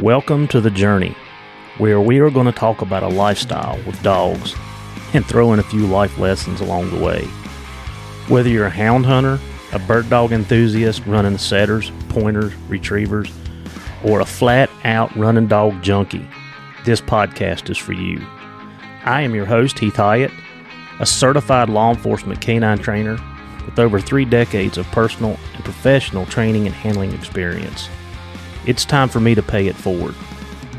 Welcome to The Journey, where we are going to talk about a lifestyle with dogs and throw in a few life lessons along the way. Whether you're a hound hunter, a bird dog enthusiast running setters, pointers, retrievers, or a flat out running dog junkie, this podcast is for you. I am your host, Heath Hyatt, a certified law enforcement canine trainer with over three decades of personal and professional training and handling experience. It's time for me to pay it forward.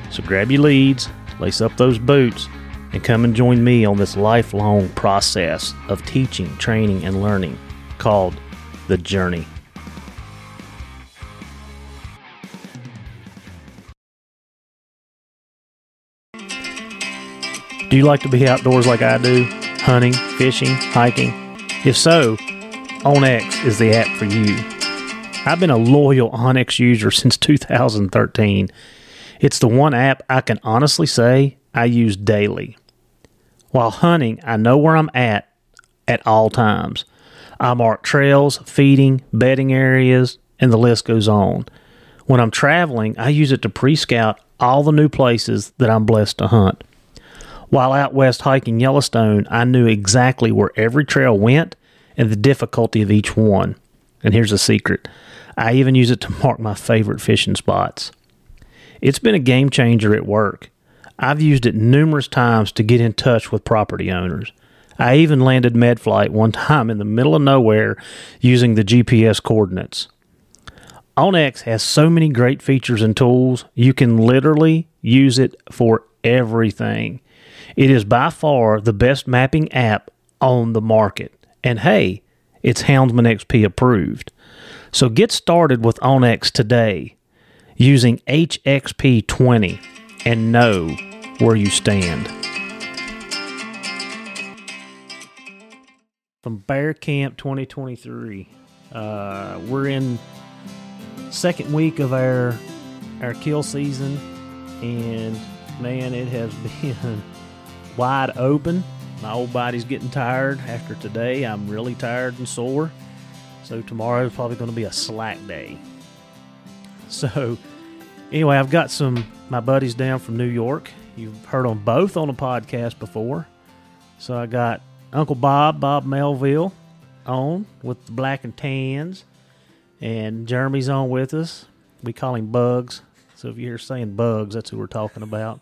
So grab your leads, lace up those boots, and come and join me on this lifelong process of teaching, training, and learning called The Journey. Do you like to be outdoors like I do? Hunting, fishing, hiking? If so, OnX is the app for you. I've been a loyal OnX user since 2013. It's the one app I can honestly say I use daily. While hunting, I know where I'm at at all times. I mark trails, feeding, bedding areas, and the list goes on. When I'm traveling, I use it to pre scout all the new places that I'm blessed to hunt. While out west hiking Yellowstone, I knew exactly where every trail went and the difficulty of each one. And here's a secret I even use it to mark my favorite fishing spots. It's been a game changer at work. I've used it numerous times to get in touch with property owners. I even landed MedFlight one time in the middle of nowhere using the GPS coordinates. OnX has so many great features and tools, you can literally use it for everything. It is by far the best mapping app on the market. And hey, it's Houndsman XP approved. So get started with OnX today using HXP20 and know where you stand. From Bear Camp 2023, uh, we're in second week of our our kill season, and man, it has been wide open. My old body's getting tired after today. I'm really tired and sore. So tomorrow is probably going to be a slack day. So anyway, I've got some my buddies down from New York. You've heard them both on the podcast before. So I got Uncle Bob, Bob Melville, on with the black and tans, and Jeremy's on with us. We call him Bugs. So if you hear saying Bugs, that's who we're talking about.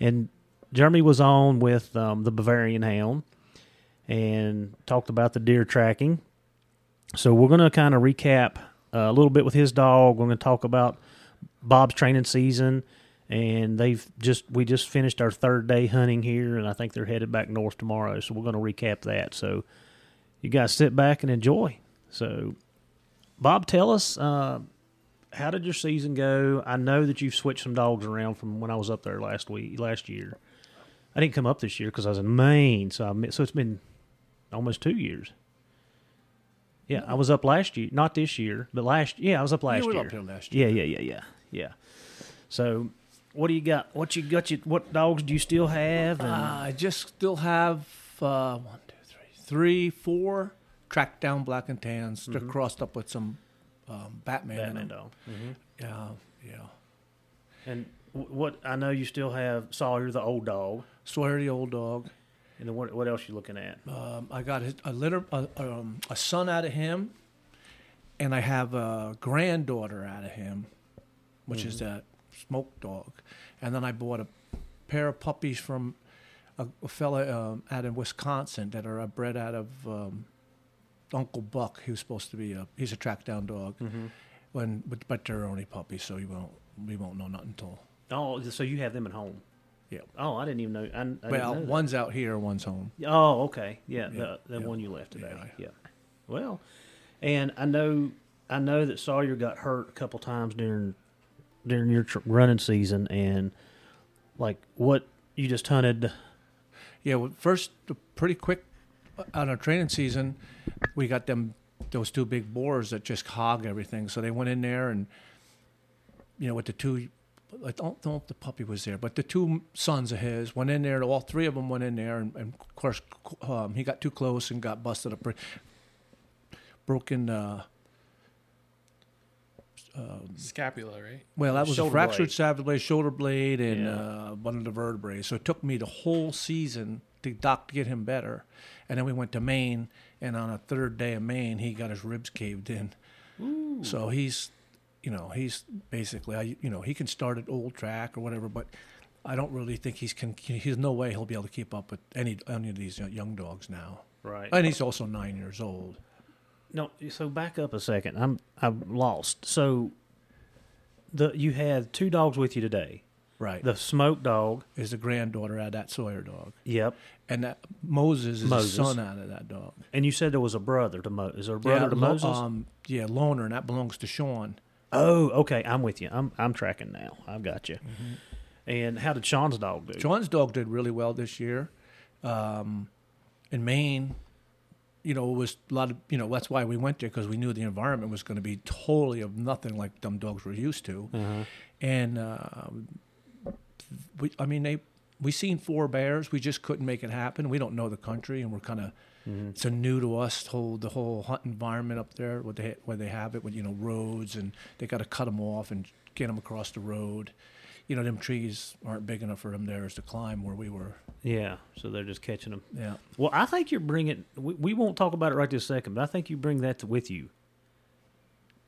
And Jeremy was on with um, the Bavarian Hound and talked about the deer tracking. So we're going to kind of recap uh, a little bit with his dog. We're going to talk about Bob's training season, and they've just we just finished our third day hunting here, and I think they're headed back north tomorrow. So we're going to recap that. So you guys sit back and enjoy. So, Bob, tell us uh, how did your season go? I know that you've switched some dogs around from when I was up there last week, last year. I didn't come up this year because I was in Maine, so I so it's been almost two years. Yeah, I was up last year, not this year, but last. Yeah, I was up last you were year. up here last year. Yeah, yeah, yeah, yeah, yeah. So, what do you got? What you got? You what dogs do you still have? And, Uh, I just still have uh, one, two, three, three, four tracked down black and tans. They're crossed up with some um, Batman. in Mm-hmm. Batman dog. hmm Yeah, yeah. And wh- what I know you still have Sawyer the old dog, Sawyer the old dog. And then what? What else you looking at? Um, I got a litter, a, um, a son out of him, and I have a granddaughter out of him, which is that smoke dog. And then I bought a pair of puppies from a, a fella um, out in Wisconsin that are bred out of um, Uncle Buck. He was supposed to be a he's a track down dog. Mm-hmm. When but, but they're only puppies, so you won't we won't know nothing until Oh, so you have them at home? Yeah. Oh, I didn't even know. I, I well know one's out here, one's home. Oh, okay. Yeah, Yeah, the the yeah. one you left today. Yeah. Yeah. Well, and I know I know that Sawyer got hurt a couple times during during your tr- running season, and like what you just hunted. Yeah, well, first pretty quick uh, on our training season, we got them those two big boars that just hog everything. So they went in there and you know with the two. I don't know if the puppy was there, but the two sons of his went in there. All three of them went in there, and, and of course, um, he got too close and got busted up, broken uh, Scapula, right? Well, that was a fractured blade. shoulder blade, shoulder and Yeah. uh, one of the vertebrae. So it took me the whole season to doc to get him better, and then we went to Maine, and on a third day of Maine, he got his ribs caved in. So he's, you know, he's basically, I, you know, he can start at old track or whatever, but I don't really think he's can. He's no way he'll be able to keep up with any any of these young dogs now. Right. And he's also nine years old. No, so back up a second. I'm I'm lost. So the you had two dogs with you today. Right. The smoke dog. is the granddaughter out of that Sawyer dog. Yep. And that Moses is Moses. the son out of that dog. And you said there was a brother to Mo. Is there a brother to Moses? Um, yeah, Loner, and that belongs to Sean. Oh, okay. I'm with you. I'm I'm tracking now. I've got you. And how did Sean's dog do? Sean's dog did really well this year. Um, in Maine, you know, it was a lot of, you know, that's why we went there because we knew the environment was going to be totally of nothing like dumb dogs were used to. Uh-huh. And, uh, we, I mean, they, we seen four bears. We just couldn't make it happen. We don't know the country, and we're kind of Mm-hmm. it's a new to us. Whole the whole hunt environment up there, where they where they have it with you know roads, and they got to cut them off and get them across the road. You know, them trees aren't big enough for them theirs to climb where we were. Yeah. So they're just catching them. Yeah, Well, I think you're bringing. We, we won't talk about it right this second, but I think you bring that to, with you.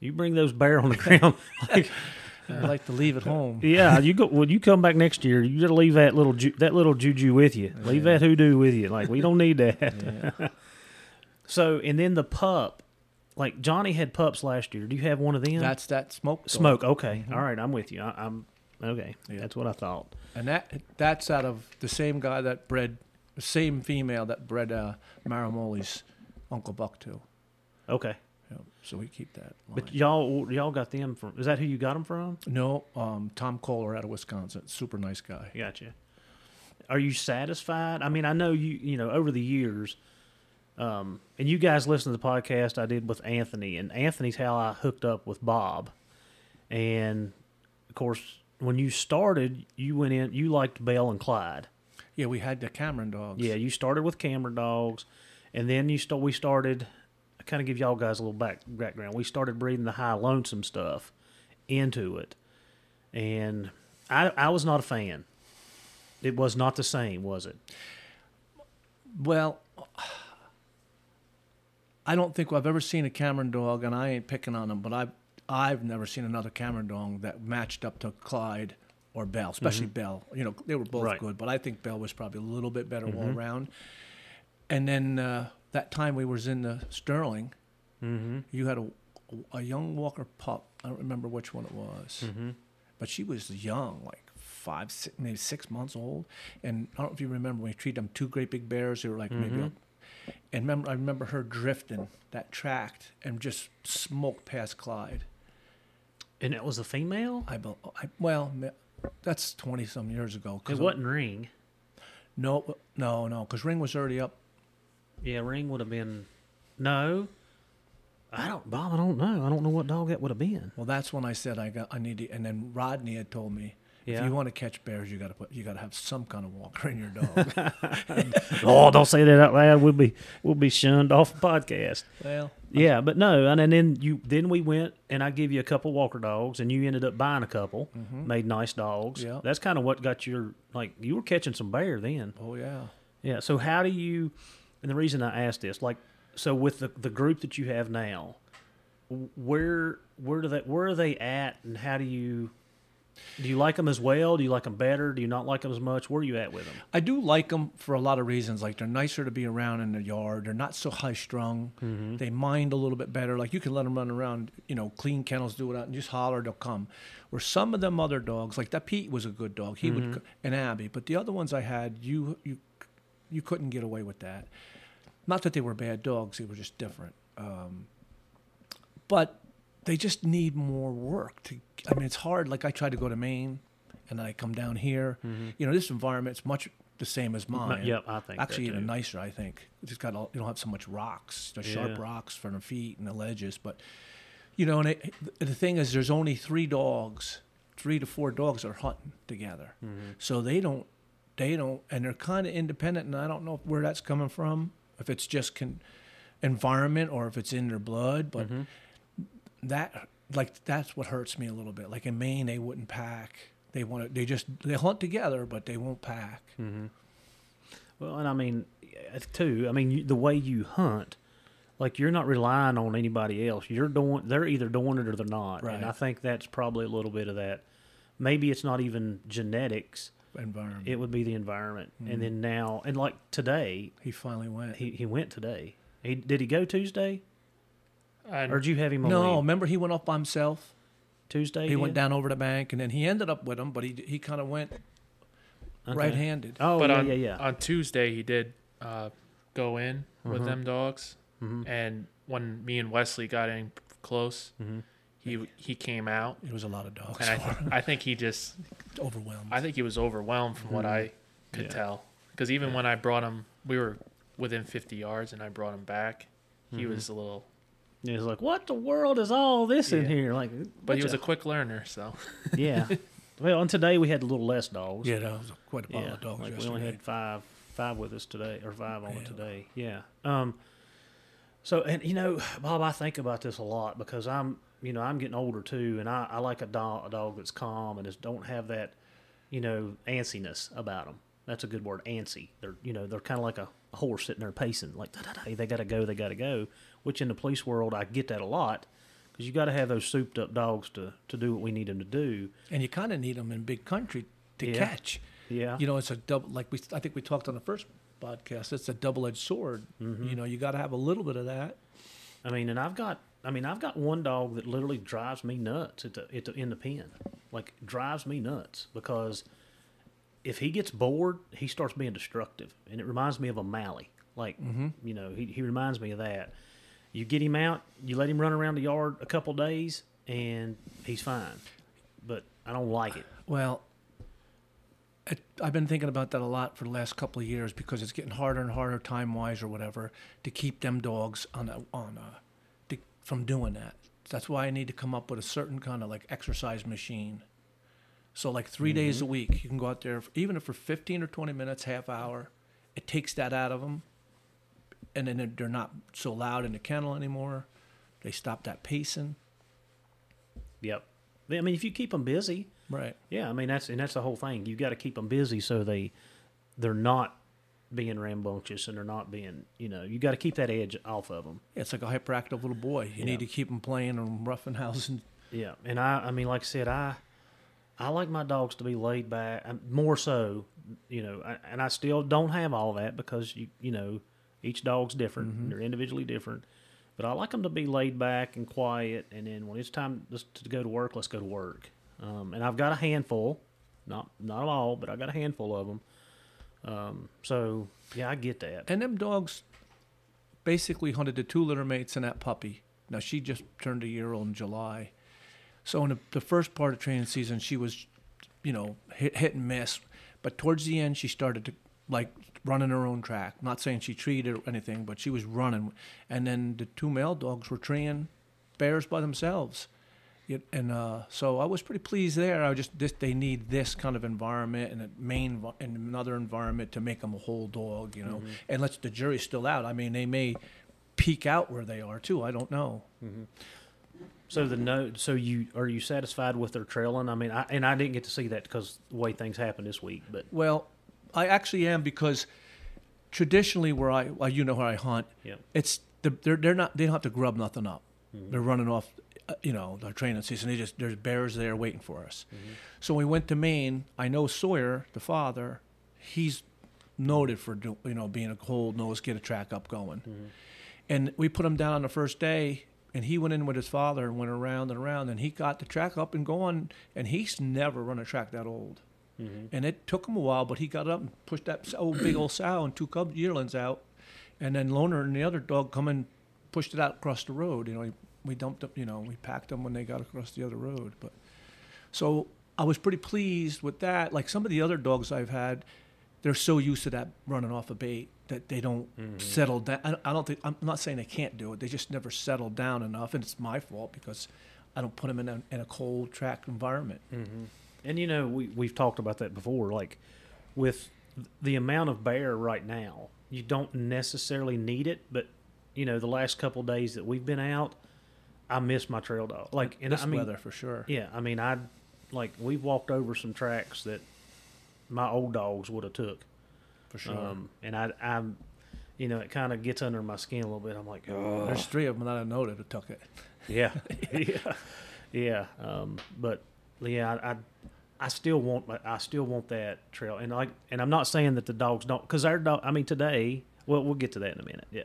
You bring those bear on the ground. like, I like to leave it home. yeah, you go. When you come back next year, you got to leave that little ju- that little juju with you. Leave that hoodoo with you. Like we don't need that. Yeah. So and then the pup, like Johnny had pups last year. Do you have one of them? That's that smoke. dog. smoke. Okay, All right, I'm with you. I, I'm okay. Yeah. That's what I thought. and that that's out of the same guy that bred the same female that bred uh, Maramoli's Uncle Buck too. Okay, Yeah, so we keep that. but y'all y'all got them from? Is that who you got them from? no, um, Tom Kohler out of Wisconsin, super nice guy. Gotcha. Are you satisfied? I mean, I know you. You know, over the years, um, and you guys listen to the podcast I did with Anthony, and Anthony's how I hooked up with Bob, and of course, when you started, you went in. You liked Bell and Clyde. Yeah, we had the Cameron dogs. Yeah, you started with Cameron dogs, and then you st- we started. Kind of give y'all guys a little back background. We started breeding the high lonesome stuff into it, and I I was not a fan. It was not the same, was it? Well, I don't think I've ever seen a Cameron dog, and I ain't picking on them, but I've I've never seen another Cameron dog that matched up to Clyde or Bell, especially Bell. You know, they were both Right. good, but I think Bell was probably a little bit better all around. And then uh, that time we was in the Sterling, Mm-hmm. you had a a young Walker pup. I don't remember which one it was, Mm-hmm. but she was young, like five, six, maybe six months old. And I don't know if you remember when we treated them two great big bears. They were like maybe. Up, and remember, I remember her drifting that tract and just smoked past Clyde. And it was a female. I, bel- I well, that's twenty some years ago. 'cause It wasn't Ring. No, no, no, because Ring was already up. Yeah, Ring would have been. No, I don't, Bob. I don't know. I don't know what dog that would have been. Well, that's when I said I got I need to. And then Rodney had told me. If you want to catch bears, you got to put you got to have some kind of walker in your dog. oh, don't say that out loud. We'll be we'll be shunned off the podcast. well, Yeah, but no, and, and then you then we went and I give you a couple Walker dogs, and you ended up buying a couple, mm-hmm. made nice dogs. Yeah. that's kind of what got your like you were catching some bear then. oh yeah. Yeah. So how do you? And the reason I asked this, like, so with the the group that you have now, where where do they where are they at, and how do you? Do you like them as well? Do you like them better? Do you not like them as much? Where are you at with them? I do like them for a lot of reasons. Like they're nicer to be around in the yard. They're not so high strung. Mm-hmm. They mind a little bit better. Like you can let them run around, you know, clean kennels, do it out, and just holler, they'll come. Where some of them other dogs, like that Pete was a good dog. He mm-hmm. would, c- and Abby, but the other ones I had, you you you couldn't get away with that. Not that they were bad dogs; they were just different. Um, but they just need more work. To I mean, it's hard. Like I try to go to Maine, and then I come down here. You know, this environment's much the same as mine. yep, I think actually even nicer. I think it's got all, you don't have so much rocks, the sharp rocks for the feet and the ledges. But you know, and it, the thing is, there's only three dogs, three to four dogs are hunting together, Mm-hmm. so they don't, they don't, and they're kind of independent. And I don't know where that's coming from. If it's just con- environment or if it's in their blood, but Mm-hmm. that like that's what hurts me a little bit. Like in Maine, they wouldn't pack. They want to. They just they hunt together, but they won't pack. Well, and I mean, too. I mean, you, the way you hunt, like you're not relying on anybody else. You're doing. They're either doing it or they're not. Right. And I think that's probably a little bit of that. Maybe it's not even genetics. Environment. It would be the environment. Mm-hmm. And then now, and like today, he finally went. he he went today. He did he go Tuesday, And or did you have him on no, leave? remember he went off by himself. Tuesday? He went down over the bank, and then he ended up with him, but he he kind of went Okay. right-handed. Oh but yeah, on, yeah, yeah. on Tuesday he did uh, go in with Mhm. them dogs, Mhm. and when me and Wesley got in close, Mhm. he he came out, It was a lot of dogs. and I I think he just overwhelmed. I think he was overwhelmed from what I could Yeah. tell. Because even when I brought him, we were within 50 yards, and I brought him back. He Mhm. was a little, He was like, "What the world is all this in Yeah. here?" Like, but he was a quick learner. So yeah. Well, and today we had a little less dogs. yeah, that was quite a pile Yeah, of dogs like we yesterday. only had five five with us today, or five on it Yeah. today. Yeah. Um. So, and you know, Bob, I think about this a lot because I'm, you know, I'm getting older too, and I, I like a dog, a dog that's calm and just don't have that, you know, antsiness about them. That's a good word, antsy. They're, you know, they're kind of like a horse sitting there pacing, like da, da, da, they got to go, they got to go. Which in the police world, I get that a lot because you got to have those souped up dogs to to do what we need them to do. and you kind of need them in big country to Yeah. catch. Yeah. You know, it's a double. Like we, I think we talked on the first podcast. It's a double-edged sword. Mm-hmm. You know, you got to have a little bit of that. I mean, and I've got, I mean, I've got one dog that literally drives me nuts at the, at the, in the pen, like drives me nuts because if he gets bored, he starts being destructive, and it reminds me of a Mally. Like, mm-hmm. you know, he he reminds me of that. You get him out, you let him run around the yard a couple days, and he's fine. But I don't like it. Well, it, I've been thinking about that a lot for the last couple of years because it's getting harder and harder, time wise or whatever, to keep them dogs on a, on a, from doing that. That's why I need to come up with a certain kind of like exercise machine. So like 3 days mm-hmm. a week, you can go out there, even if for fifteen or twenty minutes, half hour. It takes that out of them, and then they're not so loud in the kennel anymore. They stop that pacing. Yep. I mean, if you keep them busy, Right. Yeah, I mean that's and that's the whole thing. You got to keep them busy so they they're not being rambunctious and they're not being you know you got to keep that edge off of them. Yeah, it's like a hyperactive little boy. You Yeah. need to keep him playing and roughing housing. Yeah, and I I mean like I said I I like my dogs to be laid back um, more so you know I, and I still don't have all that because you you know each dog's different and they're individually different. But I like them to be laid back and quiet, and then when it's time just to go to work, let's go to work. Um, and I've got a handful, not not all, but I got a handful of them. Um, so yeah, I get that. And them dogs basically hunted the two litter mates and that puppy. Now she just turned a year old in July. So in the, the first part of training season, she was, you know, hit, hit and miss. But towards the end, she started to like running her own track. Not saying she treated or anything, but she was running. And then the two male dogs were treeing bears by themselves. It, and uh, so I was pretty pleased there. I just this, they need this kind of environment and a Maine and another environment to make them a whole dog, you know. Mm-hmm. And let's the jury's still out. I mean, they may peak out where they are too. I don't know. Mm-hmm. So the no, so you are you satisfied with their trailing? I mean, I, and I didn't get to see that because the way things happened this week. But Well, I actually am because traditionally where I well, you know where I hunt, yeah, it's the, they're they're not they don't have to grub nothing up. Mm-hmm. They're running off, Uh, you know, their training season. They just there's bears there waiting for us. Mm-hmm. So we went to Maine. I know Sawyer, the father, he's noted for do, you know being a cold nose, get a track up going. Mm-hmm. And we put him down on the first day, and he went in with his father and went around and around, and he got the track up and going. And he's never run a track that old. Mm-hmm. And it took him a while, but he got up and pushed that old big old sow and two cub yearlings out, and then Loner and the other dog come and pushed it out across the road. You know, we, we dumped them. You know, we packed them when they got across the other road. But so I was pretty pleased with that. Like some of the other dogs I've had, they're so used to that running off a bait that they don't mm-hmm. settle down. I, I don't think I'm not saying they can't do it. They just never settle down enough, and it's my fault because I don't put them in a, in a cold track environment. Mm-hmm. and you know we we've talked about that before. Like with the amount of bear right now, you don't necessarily need it. But you know, the last couple days that we've been out, I miss my trail dog. Like, and this I mean, weather for sure. yeah, I mean, I like we've walked over some tracks that my old dogs would have took. For sure. Um, and I, I'm, you know, it kind of gets under my skin a little bit. I'm like, oh, There's three of them that I know that have took it. yeah, yeah, yeah. Um, but yeah, I, I, I still want, my- I still want that trail. And like, and I'm not saying that the dogs don't, because our dog. I mean, today, well, we'll get to that in a minute. Yeah,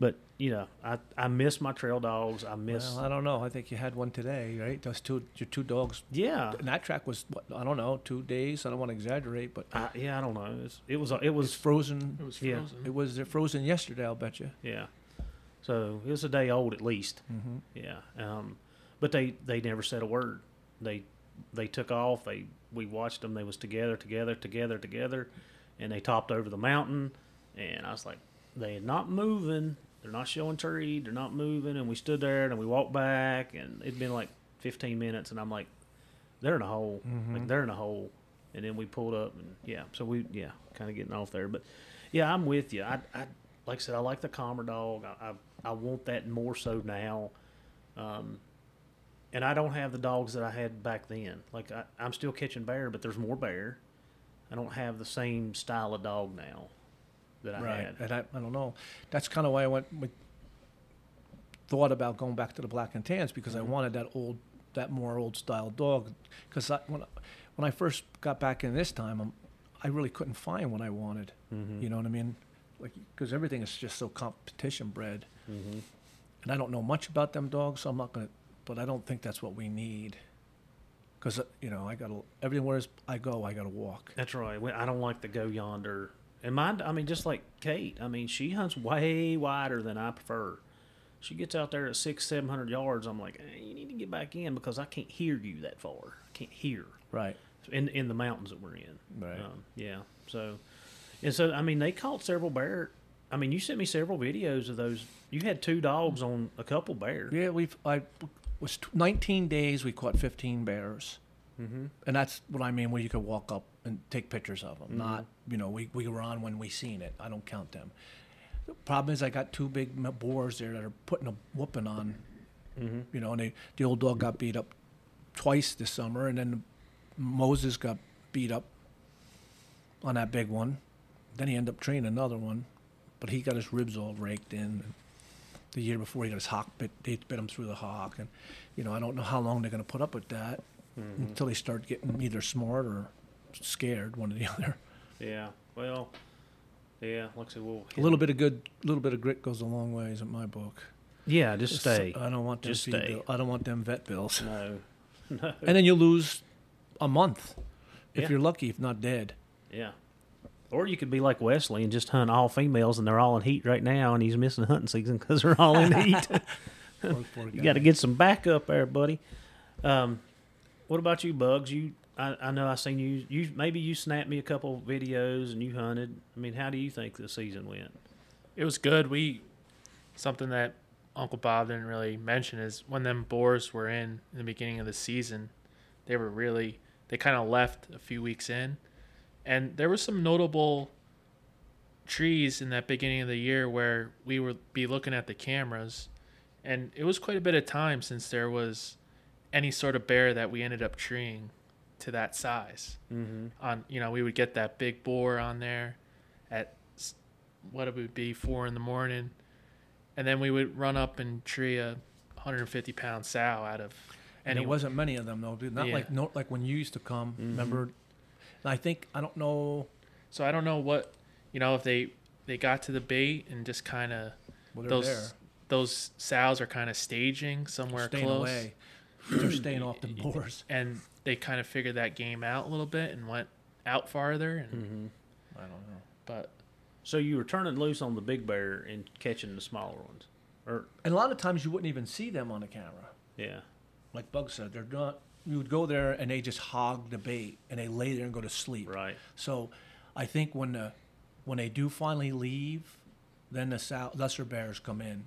but you know, I, I miss my trail dogs. I miss, Well, I don't know. I think you had one today, right? Those two, your two dogs. yeah, And that track was, what, I don't know, two days. I don't want to exaggerate, but I, yeah. I don't know. It's, it was, it it was was, frozen. It was Yeah. frozen. It was frozen yesterday, I'll bet you. yeah. So it was a day old at least. Mm-hmm. Yeah. Um, but they they never said a word. They they took off. They we watched them. They was together, together, together, together, and they topped over the mountain. And I was like, they are not moving. They're not showing tree. They're not moving. And we stood there and we walked back, and it'd been like 15 minutes, and I'm like, they're in a hole. Like they're in a hole. And then we pulled up, and yeah. So we yeah, kind of getting off there, but yeah, I'm with you. I, I like I said, I like the calmer dog. I, I I want that more so now. Um, and I don't have the dogs that I had back then. Like I, I'm still catching bear, but there's more bear. I don't have the same style of dog now that I Right. had. And I, I don't know. That's kind of why I went with, thought about going back to the black and tans because I wanted that old, that more old style dog. Because I, when, I, when I first got back in this time, I'm, I really couldn't find what I wanted. Mm-hmm. You know what I mean? Like, because everything is just so competition bred. Mm-hmm. And I don't know much about them dogs, so I'm not going to, but I don't think that's what we need. Because, you know, I got to, everywhere I go, I got to walk. That's right. I don't like to go yonder. And mine, I mean, just like Kate, I mean, she hunts way wider than I prefer. She gets out there at six, seven hundred yards. I'm like, eh, you need to get back in because I can't hear you that far. I can't hear Right. in in the mountains that we're in. Right. Um, yeah. So, and so I mean, they caught several bear. I mean, you sent me several videos of those. You had two dogs on a couple bear. Yeah, we've I was 19 days. We caught 15 bears, Mm-hmm. and that's what I mean. Where you could walk up and take pictures of them. Not you know we we were on when we seen it. I don't count them. The problem is I got two big boars there that are putting a whooping on. Mm-hmm. You know, and they, the old dog got beat up twice this summer, and then Moses got beat up on that big one. Then he ended up training another one, but he got his ribs all raked in. The year before, he got his hock bit. They bit him through the hock, and you know I don't know how long they're going to put up with that Mm-hmm. until they start getting either smart or scared, one or the other. Yeah. Well. Yeah. Looks like I said, we'll A little bit of good, a little bit of grit goes a long ways in my book. Yeah. Just stay. I don't want them Just stay. bill- I don't want them vet bills. no. No. And then you lose a month if Yeah. you're lucky, if not dead. Yeah. Or you could be like Wesley and just hunt all females, and they're all in heat right now, and he's missing hunting season because they're all in heat. Poor- poor you got to get some backup there, buddy. Um, what about you, Bugs? You, I, I know I seen you. You maybe you snapped me a couple videos and you hunted. I mean, how do you think the season went? It was good. We something that Uncle Bob didn't really mention is when them boars were in in the beginning of the season, they were really they kind of left a few weeks in, and there were some notable trees in that beginning of the year where we would be looking at the cameras, and it was quite a bit of time since there was any sort of bear that we ended up treeing to that size Mm-hmm. on you know we would get that big boar on there at what it would be four in the morning and then we would run up and tree a 150 pound sow out of And it wasn't many of them though, dude. Not Yeah. like no, like when you used to come. Mhm. Remember? And I think I don't know. so i don't know what you know if they they got to the bait and just kind of Well, those there. those sows are kind of staging somewhere staying close away. They're staying off the boars. and they kind of figured that game out a little bit and went out farther and Mm-hmm. I don't know. but So you were turning loose on the big bear and catching the smaller ones, or And a lot of times you wouldn't even see them on the camera. yeah, Like Bug said, they're not. You would go there and they just hog the bait and they lay there and go to sleep. right. So, I think when the when they do finally leave, then the sou- lesser bears come in.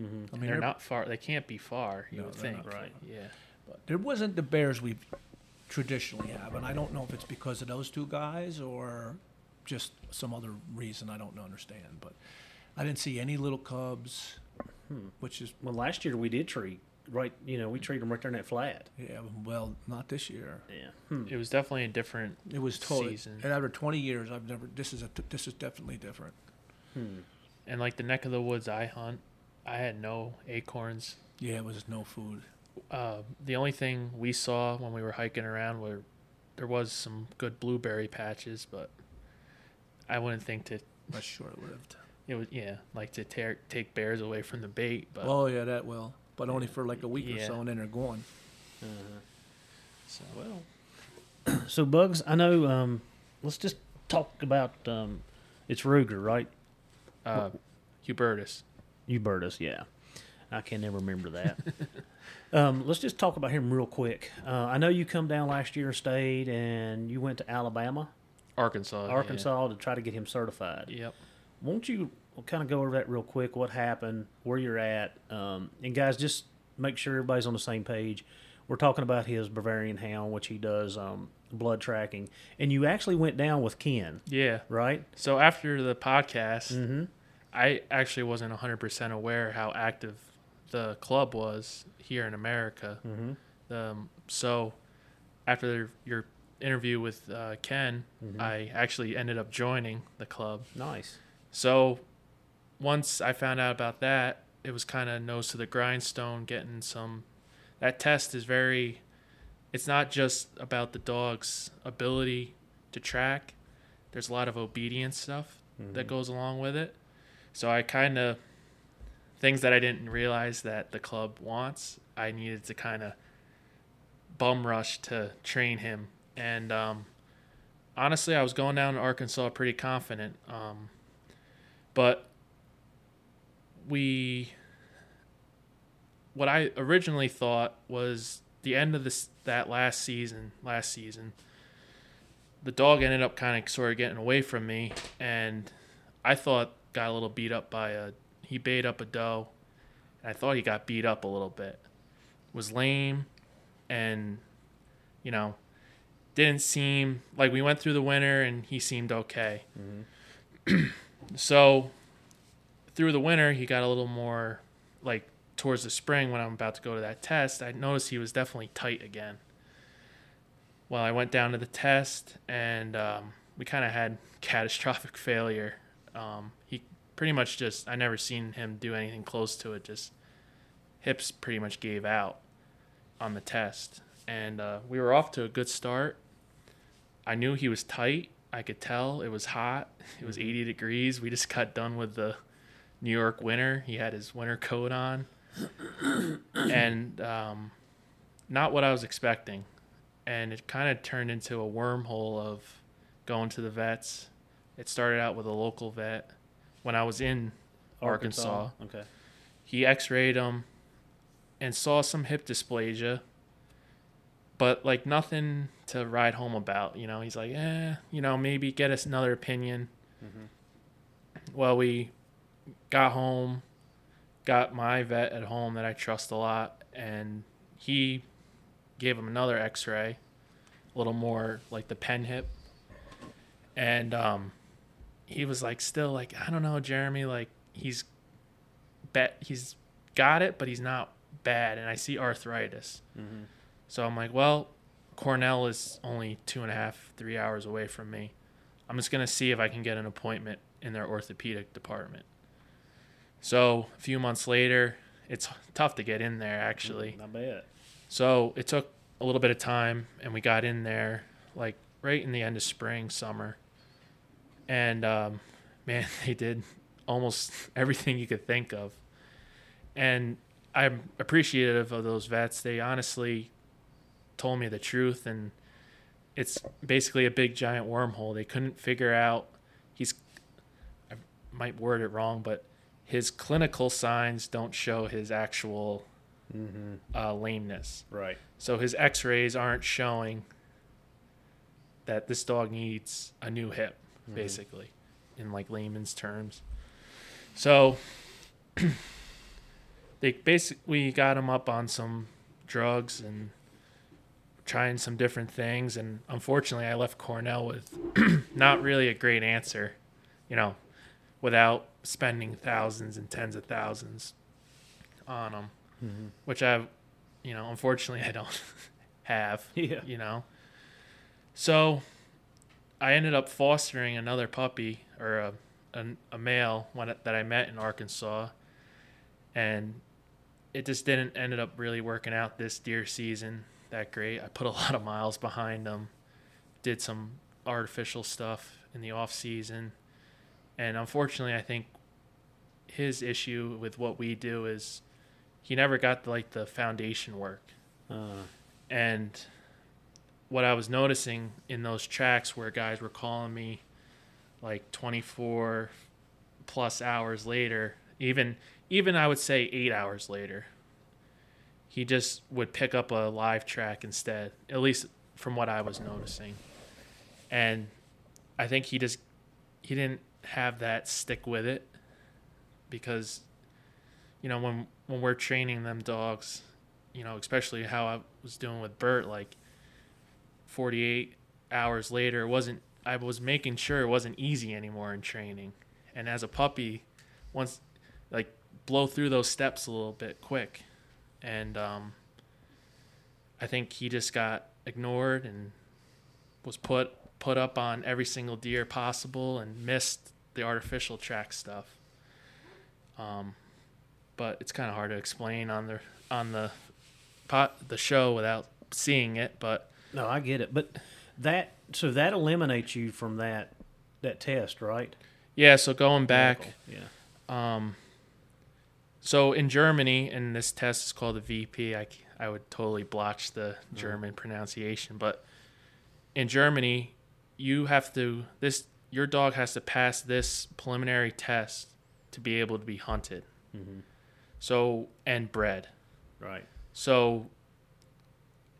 Mm-hmm. I mean, they're not far they can't be far you No, would they're think not Right. yeah But there wasn't the bears we traditionally have, and I don't know if it's because of those two guys or just some other reason I don't understand. But I didn't see any little cubs, Hmm. which is Well, last year we did tree right. You know, we treat them right there in that flat. Yeah, well, not this year. Yeah. Hmm. It was definitely a different. It was totally. Season. And after 20 years, I've never. This is a. This is definitely different. Hmm. And like the neck of the woods I hunt, I had no acorns. Yeah, it was no food. Uh, the only thing we saw when we were hiking around were there was some good blueberry patches, but I wouldn't think to Much short lived. it was yeah like to tear, take bears away from the bait. But Oh yeah, that will. But only for like a week or so, and then they're gone. Uh-huh. so, Well, so Bugs, I know. Um, let's just talk about um, it's Ruger, right? uh, Hubertus. Hubertus, yeah. I can never remember that. um, let's just talk about him real quick. Uh, I know you come down last year and stayed, and you went to Alabama, Arkansas. yeah. Arkansas to try to get him certified. Yep. Won't you kind of go over that real quick? What happened? Where you're at? Um, and guys, just make sure everybody's on the same page. We're talking about his Bavarian Hound, which he does um, blood tracking, and you actually went down with Ken, Yeah. right? So after the podcast, Mm-hmm. I actually wasn't 100% aware how active the club was here in America. Mm-hmm. Um, so after your interview with uh, Ken, Mhm. I actually ended up joining the club. Nice. So once I found out about that, it was kind of nose to the grindstone getting some. That test is very. It's not just about the dog's ability to track. There's a lot of obedience stuff that Mhm. goes along with it. So I kind of things that I didn't realize that the club wants. I needed to kind of bum rush to train him, and um, honestly, I was going down to Arkansas pretty confident. Um, but we, what I originally thought was the end of this that last season. Last season, the dog ended up kind of sort of getting away from me, and I thought got a little beat up by a he bait up a doe, and I thought he got beat up a little bit. Was lame, and you know, didn't seem like we went through the winter and he seemed okay. Mhm. So through the winter, he got a little more like towards the spring when I'm about to go to that test. I noticed he was definitely tight again. Well, I went down to the test and um, we kind of had catastrophic failure. Um, he pretty much just, I never seen him do anything close to it. Just hips pretty much gave out on the test. And uh, we were off to a good start. I knew he was tight. I could tell it was hot. It was 80 degrees. We just got done with the New York winter. He had his winter coat on, and um, not what I was expecting. And it kind of turned into a wormhole of going to the vets. It started out with a local vet when I was in Arkansas. Okay. He x-rayed him and saw some hip dysplasia but like nothing to ride home about you know he's like eh you know maybe get us another opinion Mhm. well we got home got my vet at home that i trust a lot and he gave him another x-ray a little more like the PennHIP and um he was like still like i don't know jeremy like he's bet he's got it but he's not bad and i see arthritis. Mhm. so i'm like well cornell is only two and a half three hours away from me. I'm just going to see if i can get an appointment in their orthopedic department. So a few months later it's tough to get in there actually. Not bad. so it took a little bit of time, and we got in there like right in the end of spring, summer, and um, man, they did almost everything you could think of, and I'm appreciative of those vets. They honestly told me the truth, and it's basically a big giant wormhole. They couldn't figure out. He's I might word it wrong, but his clinical signs don't show his actual Mm-hmm. uh, lameness. Right. So his x-rays aren't showing that this dog needs a new hip, Mhm. basically, in like layman's terms. So they basically got him up on some drugs and trying some different things and unfortunately I left Cornell with not really a great answer, you know, without spending thousands and tens of thousands on him. which I, you know, unfortunately I don't have. Yeah. You know. So, I ended up fostering another puppy or a a, a male one that I met in Arkansas, and it just didn't ended up really working out this deer season that great. I put a lot of miles behind them, did some artificial stuff in the off season, and unfortunately, I think his issue with what we do is he never got like the foundation work. Uh, and what I was noticing in those tracks where guys were calling me like 24 plus hours later, even even I would say 8 hours later, he just would pick up a live track instead, at least from what I was noticing. And I think he just he didn't have that stick with it because you know when when we're training them dogs you know, especially how I was doing with Bert, like 48 hours later, it wasn't, I was making sure it wasn't easy anymore in training. And as a puppy, once, like, blow through those steps a little bit quick. And um, I think he just got ignored and was put put up on every single deer possible and missed the artificial track stuff. Um, but it's kind of hard to explain on the on the pot the show without seeing it. But no, I get it, but that so that eliminates you from that that test, right? yeah, so going back, Yeah. um, so in Germany, and this test is called the VP. I I would totally blotch the German pronunciation, but in Germany, you have to this your dog has to pass this preliminary test to be able to be hunted. Mm-hmm. So and bred. Right. So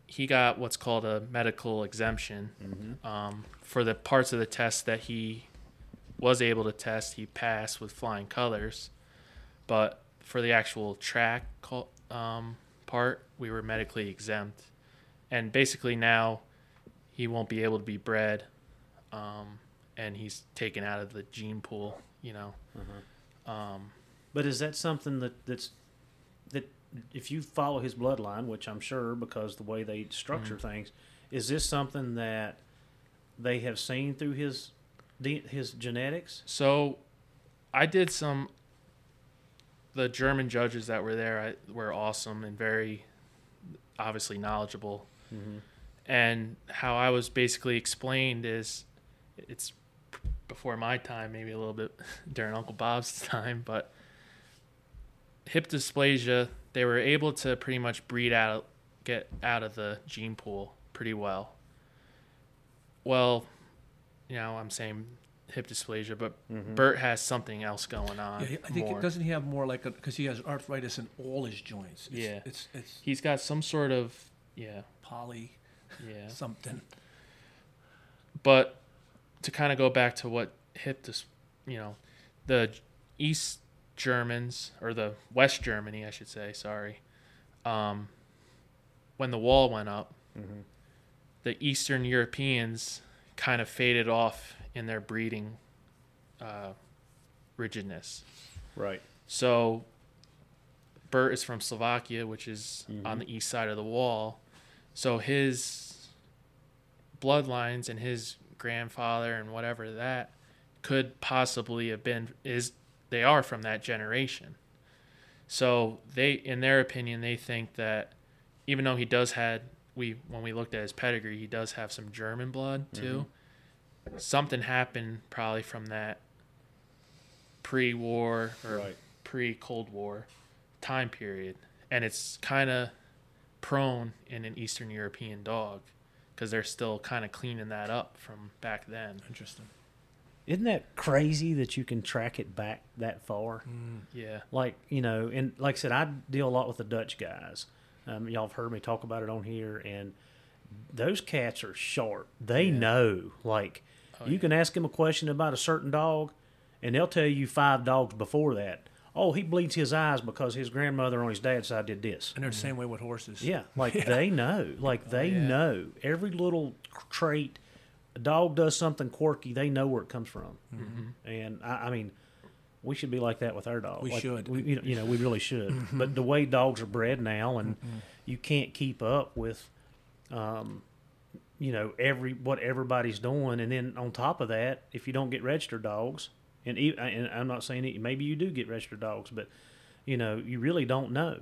he got what's called a medical exemption Mm-hmm. um, for the parts of the test that he was able to test. He passed with flying colors, but for the actual track um, part, we were medically exempt, and basically now he won't be able to be bred, um, and he's taken out of the gene pool. You know. Um, But is that something that that's that if you follow his bloodline, which I'm sure because the way they structure things, is this something that they have seen through his his genetics? So, I did some. The German judges that were there I, were awesome and very, obviously knowledgeable. Mhm. And how I was basically explained is, it's before my time, maybe a little bit during Uncle Bob's time, but hip dysplasia, they were able to pretty much breed out, get out of the gene pool pretty well. Well, you know, I'm saying hip dysplasia, but mm-hmm. Bert has something else going on. Yeah, I think more. it, doesn't he have more like a because he has arthritis in all his joints. It's, Yeah. it's it's He's got some sort of yeah, poly yeah. something. But to kind of go back to what hip dis, you know, the East Germans or the West Germany, I should say, sorry. Um, when the wall went up, the Eastern Europeans kind of faded off in their breeding uh, rigidness. Right. So Bert is from Slovakia, which is on the east side of the wall. So his bloodlines and his grandfather and whatever that could possibly have been is they are from that generation. So they in their opinion they think that even though he does had we when we looked at his pedigree, he does have some German blood mm-hmm. too. Something happened probably from that pre-war or Right. pre-Cold War time period, and it's kind of prone in an Eastern European dog because they're still kind of cleaning that up from back then. Interesting. Isn't that crazy that you can track it back that far? Yeah, Like you know, and like I said, I deal a lot with the Dutch guys. Um, y'all have heard me talk about it on here, and those cats are sharp. They know. Like Oh, you yeah. can ask them a question about a certain dog, and they'll tell you five dogs before that. Oh, he bleeds his eyes because his grandmother on his dad's side did this. And they're the same way with horses. Yeah, like they know. Like they yeah. know every little trait. A dog does something quirky, they know where it comes from. And I, I mean, we should be like that with our dog. We Like, should. We, you know- you know, we really should. But the way dogs are bred now, and Mm-hmm. you can't keep up with, um, you know, every what everybody's doing, and then on top of that, if you don't get registered dogs, and, e- and I'm not saying it, maybe you do get registered dogs, but you know, you really don't know.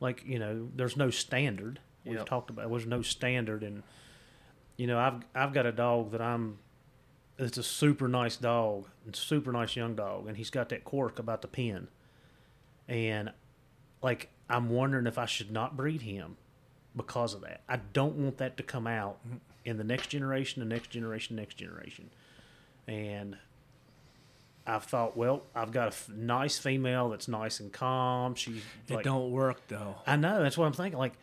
Like you know, there's no standard. We've Yep. talked about there's no standard, and you know, I've I've got a dog that I'm. It's a super nice dog, and super nice young dog, and he's got that quirk about the pen, and like I'm wondering if I should not breed him because of that. I don't want that to come out mm-hmm. in the next generation, the next generation, next generation, and I've thought, well, I've got a f- nice female that's nice and calm. She's It like, don't work though. I know that's what I'm thinking. Like,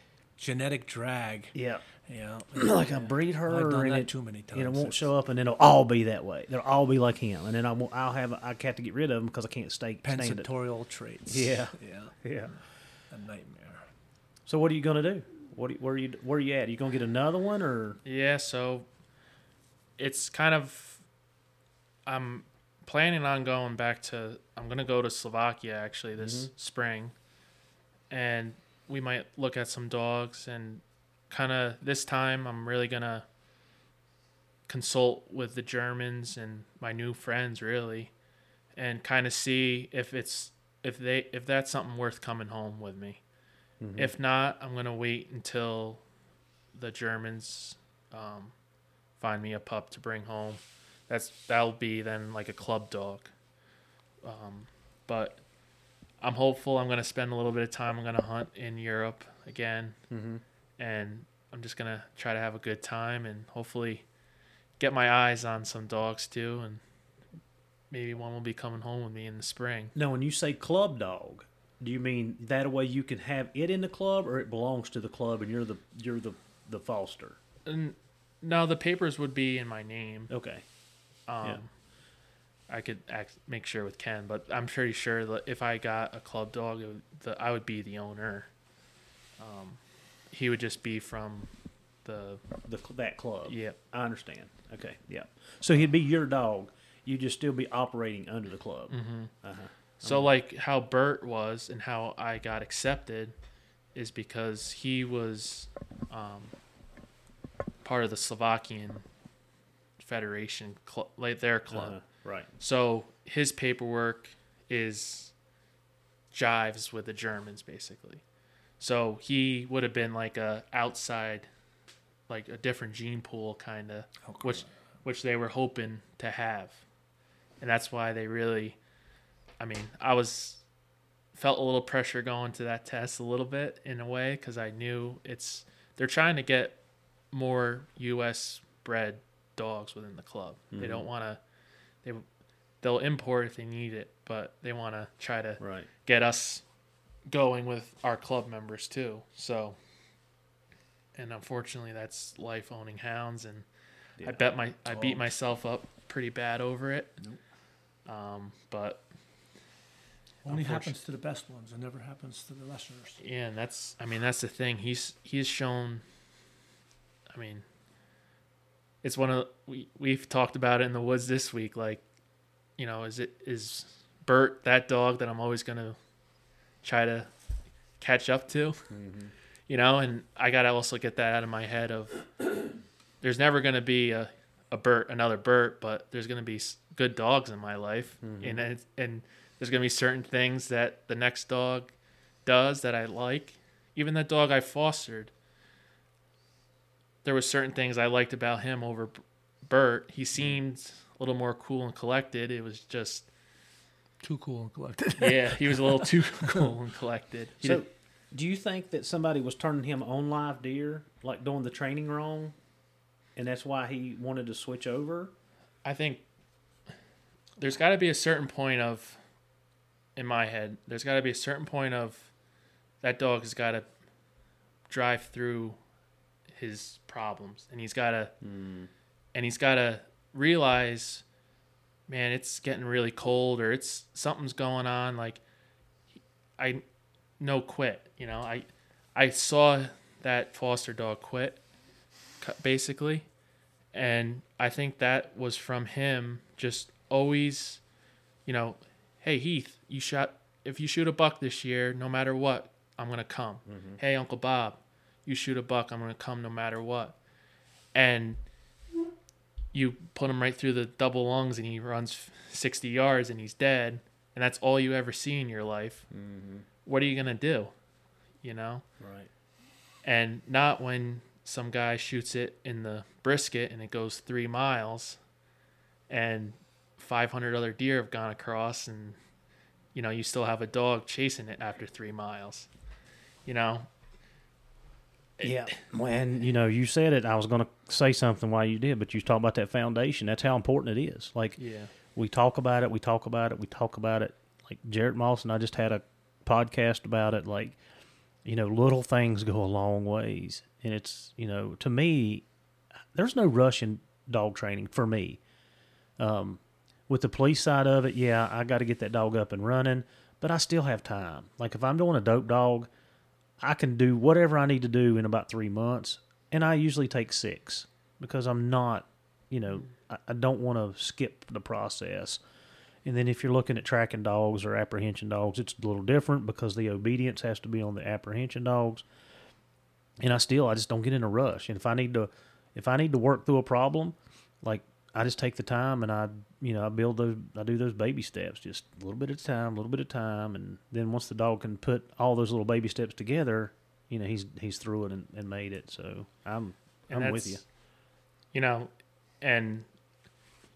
Genetic drag. yeah, Yeah. like I breed her, I've done and that it, too many times. and it won't It's- show up, and then it'll all be that way. They'll all be like him, and then I won't, I'll have I have to get rid of them because I can't stay stand it. Pensatorial traits. Yeah. Yeah. Yeah. A nightmare. So what are you gonna do? What do you- where are you where are you at? Are you gonna get another one or? Yeah, so it's kind of I'm planning on going back to I'm going to go to Slovakia actually this mm-hmm. spring. And we might look at some dogs and kind of this time I'm really going to consult with the Germans and my new friends really and kind of see if it's if they if that's something worth coming home with me. If not, I'm going to wait until the Germans um, find me a pup to bring home. That's that'll be then like a club dog. Um, but I'm hopeful. I'm gonna spend a little bit of time. I'm gonna hunt in Europe again, Mm-hmm. and I'm just gonna try to have a good time and hopefully get my eyes on some dogs too, and maybe one will be coming home with me in the spring. Now, when you say club dog, do you mean that way you can have it in the club, or it belongs to the club and you're the you're the the foster? And no, the papers would be in my name. Okay. Um, Yeah. I could act, make sure with Ken, but I'm pretty sure that if I got a club dog, would, the, I would be the owner. Um, he would just be from the The that club. yeah I understand. Okay. Yeah. So he'd be your dog. You'd just still be operating under the club. Mm-hmm. Uh-huh. So like how Bert was and how I got accepted is because he was um, part of the Slovakian Federation, cl- like their club. Uh-huh. Right. So his paperwork is jives with the Germans basically. So he would have been like a outside, like a different gene pool kind of, which which they were hoping to have, and that's why they really. I mean, I was felt a little pressure going to that test a little bit in a way because I knew it's they're trying to get more U.S. bred dogs within the club. They mm-hmm. don't want to. They they'll import if they need it, but they want to try to Right. get us going with our club members too. So, and unfortunately, that's life owning hounds, and I bet my I beat myself up pretty bad over it. Um, but Only happens to the best ones. It never happens to the lessers. yeah, and that's I mean that's the thing. He's he's shown. I mean, it's one of we we've talked about it in the woods this week. Like, you know, is it is Bert that dog that I'm always gonna try to catch up to? Mm-hmm. You know, and I gotta also get that out of my head of there's never gonna be a a Bert another Bert, but there's gonna be good dogs in my life, mm-hmm. and and there's gonna be certain things that the next dog does that I like. Even that dog I fostered, there was certain things I liked about him over B- Bert. He seemed a little more cool and collected. It was just Too cool and collected. yeah, he was a little too cool and collected. He So, did- do you think that somebody was turning him on live deer, like doing the training wrong, and that's why he wanted to switch over? I think there's got to be a certain point of, in my head, there's got to be a certain point of that dog has got to drive through his problems, and he's got to, hmm. and he's got to realize, man, it's getting really cold, or it's something's going on. Like, I, no quit. You know, I, I saw that foster dog quit, basically and I think that was from him just always, you know, "Hey Heath, you shot if you shoot a buck this year, no matter what, I'm gonna come. Mm-hmm. Hey Uncle Bob, you shoot a buck, I'm gonna come no matter what." And you put him right through the double lungs, and he runs 60 yards, and he's dead, and that's all you ever see in your life. Mm-hmm. What are you gonna do? You know Right. and not when some guy shoots it in the brisket and it goes three miles and 500 other deer have gone across and you know you still have a dog chasing it after three miles you know Yeah. When you know you said it, I was going to say something while you did, but you talk about that foundation. That's how important it is. Like yeah we talk about it, we talk about it, we talk about it. Like Jarrett Moss and I just had a podcast about it. Like you know, little things go a long ways, and it's you know to me, there's no rush in dog training for me. Um, with the police side of it, yeah, I got to get that dog up and running, but I still have time. Like if I'm doing a dope dog, I can do whatever I need to do in about three months, and I usually take six because I'm not, you know, I, I don't want to skip the process. And then if you're looking at tracking dogs or apprehension dogs, it's a little different because the obedience has to be on the apprehension dogs. And I still, I just don't get in a rush. And if I need to, if I need to work through a problem, like I just take the time and I, you know, I build those, I do those baby steps, just a little bit at a time, a little bit at a time, and then once the dog can put all those little baby steps together, you know, he's he's through it and, and made it. So I'm and I'm with you. you know and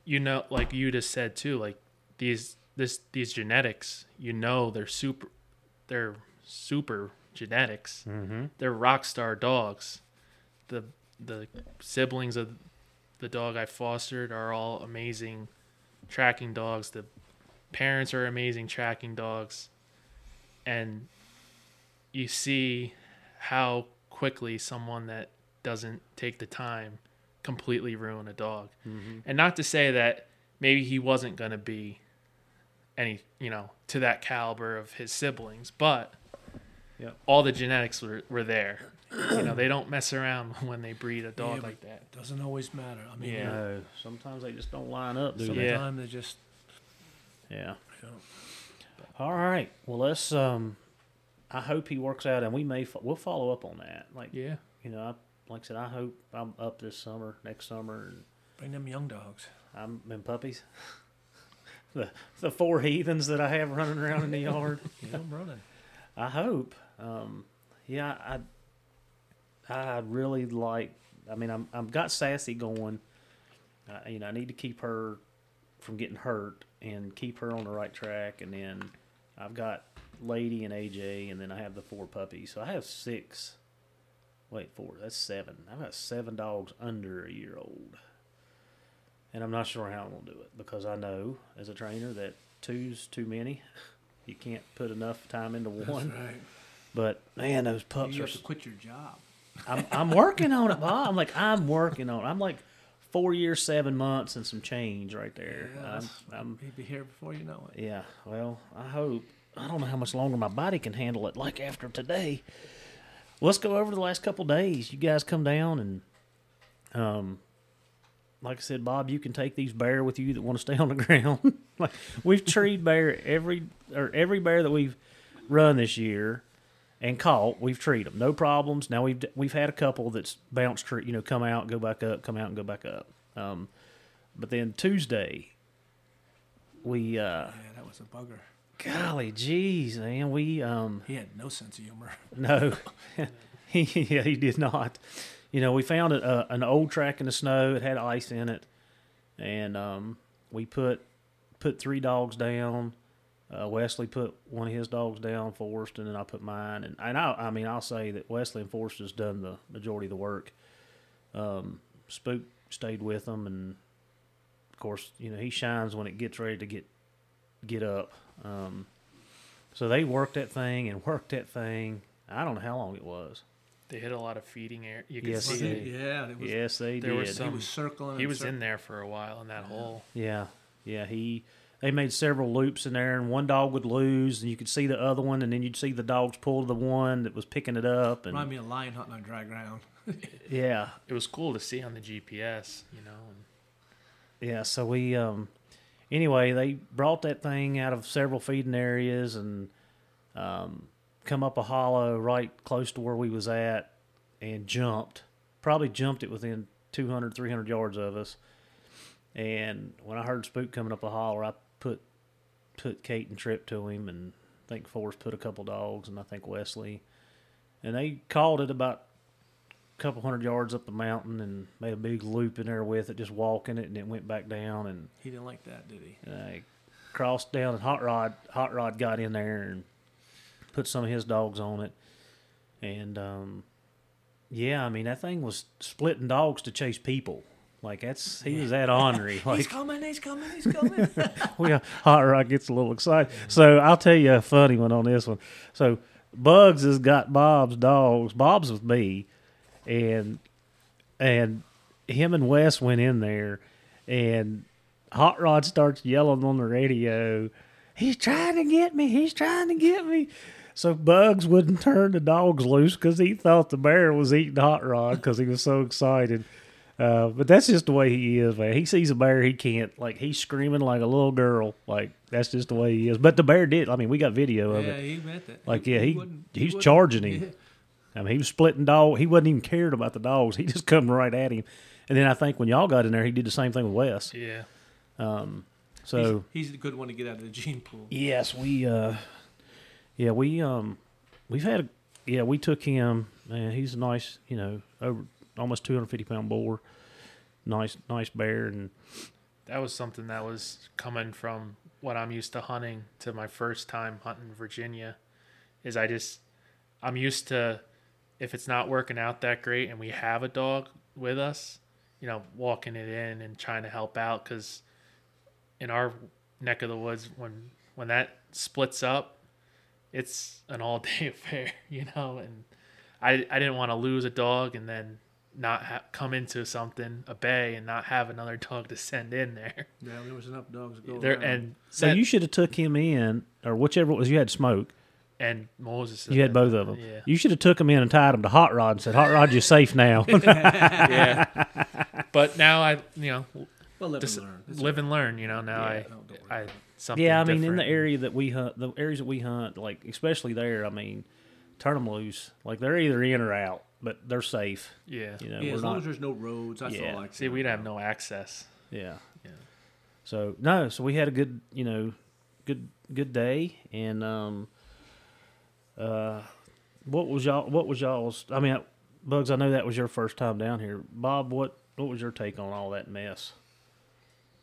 you know like you just said too like these this these genetics you know they're super they're super genetics Mm-hmm. they're rock star dogs the the siblings of the dog i fostered are all amazing tracking dogs the parents are amazing tracking dogs and you see how quickly someone that doesn't take the time completely ruin a dog Mm-hmm. and not to say that maybe he wasn't going to be any you know to that caliber of his siblings but Yep. all the genetics were, were there you know they don't mess around when they breed a dog Yeah, like that Doesn't always matter. I mean, Yeah. No, sometimes they just don't line up, do Yeah. they? sometimes they just Yeah. you know, All right. Well, let's. Um, I hope he works out, and we may fo- we'll follow up on that. Like yeah you know, I, like I said, I hope I'm up this summer, next summer, and bring them young dogs. I'm in puppies. the the four heathens that I have running around in the yard. Get them running. I hope. Um, yeah, I I really like. I mean, I'm I've got Sassy going. Uh, you know, I need to keep her from getting hurt and keep her on the right track. And then I've got Lady and AJ, and then I have the four puppies. So I have six. Wait, four. That's seven. I've got seven dogs under a year old. And I'm not sure how I'm gonna do it because I know as a trainer that two's too many. You can't put enough time into one. That's right. But man, those pups You are. have to quit your job. I'm, I'm working on it, Bob. I'm like I'm working on it. I'm like four years, seven months, and some change right there. Yeah, I'm, I'm He'd be here before you know it. yeah. Well, I hope. I don't know how much longer my body can handle it. Like after today, let's go over the last couple days. You guys come down and, um, like I said, Bob, you can take these bear with you that want to stay on the ground. like we've treed bear every or every bear that we've run this year and caught. We've treated them, no problems. Now we've we've had a couple that's bounced, you know, come out, go back up, come out, and go back up. Um, but then Tuesday, we uh, Yeah, that was a bugger. golly, geez, man, we um, He had no sense of humor. no, he yeah, he did not. You know, we found a, a, an old track in the snow. It had ice in it, and um, we put put three dogs down. Uh, Wesley put one of his dogs down, Forrest, and then I put mine. And and I, I mean, I'll say that Wesley and Forrest has done the majority of the work. Um, Spook stayed with them, and of course, you know, he shines when it gets ready to get get up. Um, so they worked that thing and worked that thing. I don't know how long it was. they hit a lot of feeding air you can Yes, see they did. yeah, it was, yes, they there were did. some- he was circling. he was cir- in there for a while in that hole Yeah, yeah. He they made several loops in there, and one dog would lose, and you could see the other one, and then you'd see the dogs pull the one that was picking it up, and Remind me of lion hunting on dry ground. yeah, it was cool to see on the gps you know and yeah. So we um, anyway, they brought that thing out of several feeding areas and um, come up a hollow right close to where we was at and jumped. Probably jumped it within 200, 300 yards of us. And when I heard Spook coming up the holler, I put put Kate and Trip to him, and I think Forrest put a couple dogs, and I think Wesley, and they called it about a couple hundred yards up the mountain and made a big loop in there with it, just walking it, and it went back down, and He didn't like that, did he? I crossed down, and Hot Rod Hot Rod got in there and put some of his dogs on it, and um, yeah, I mean that thing was splitting dogs to chase people. Like that's he was that ornery. he's coming, he's coming, he's coming. well, Hot Rod gets a little excited. So I'll tell you a funny one on this one. So Bugs has got Bob's dogs. Bob's with me, and and him and Wes went in there, and Hot Rod starts yelling on the radio. He's trying to get me. He's trying to get me. So Bugs wouldn't turn the dogs loose because he thought the bear was eating Hot Rod because he was so excited. Uh, but that's just the way he is, man. He sees a bear, he can't like he's screaming like a little girl. Like that's just the way he is. But the bear did. I mean, we got video of yeah, it. Yeah, he meant it. Like, yeah, he- he was charging him. yeah. I mean, he was splitting dog. He wasn't even cared about the dogs. He just come right at him. And then I think when y'all got in there, he did the same thing with Wes. Yeah. Um. So he's, he's the good one to get out of the gene pool. yes, we uh, yeah, we um, we've had a, yeah, we took him. Man, he's a nice, you know, over almost two hundred fifty pound boar. Nice, nice bear, and That was something that was coming from what I'm used to hunting to my first time hunting Virginia. Is I just I'm used to if it's not working out that great and we have a dog with us, you know, walking it in and trying to help out because in our neck of the woods when when that splits up, it's an all day affair, you know, and I I didn't want to lose a dog and then not ha- come into something a bay and not have another dog to send in there. Yeah, there was enough dogs to go There around. and so that- you should have took him in, or whichever it was you had smoke. and Moses. You had both of them. Yeah, You should have took him in and tied him to Hot Rod and said, "Hot Rod, you're safe now." yeah. But now I, you know, well, live just and learn. It's live and learn. You know, now Yeah, I, no, I about something. yeah, I mean, in the area that we hunt, the areas that we hunt, like especially there, I mean, turn them loose. Like they're either in or out, but they're safe. Yeah. You know, yeah, we're as long not. as there's no roads, that's Yeah. all I See, we'd have no access. Yeah. Yeah. So no, so we had a good, you know, good good day, and um, uh, what was y'all? What was y'all's? I mean, Bugs, I know that was your first time down here. Bob, what what was your take on all that mess?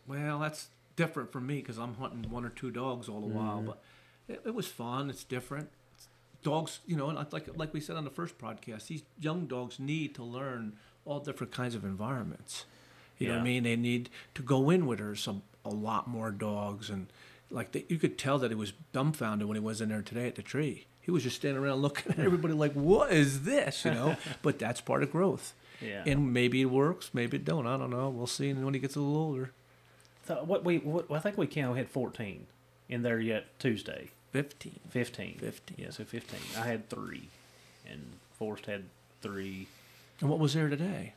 Well, that's different for me because I'm hunting one or two dogs all the Mm-hmm. while. But it, it was fun. It's different. Dogs, you know, and like like we said on the first podcast, these young dogs need to learn all different kinds of environments. You know what I mean? They need to go in with there's some a lot more dogs, and like they, you could tell that he was dumbfounded when he was in there today at the tree. He was just standing around looking at everybody like, "What is this?" You know. but that's part of growth. Yeah. And maybe it works, maybe it don't. I don't know. We'll see when he gets a little older. So what we what, I think we we had fourteen in there yet Tuesday. Fifteen. Fifteen. 15. Yeah, so fifteen. I had three, and Forrest had three. And what was there today?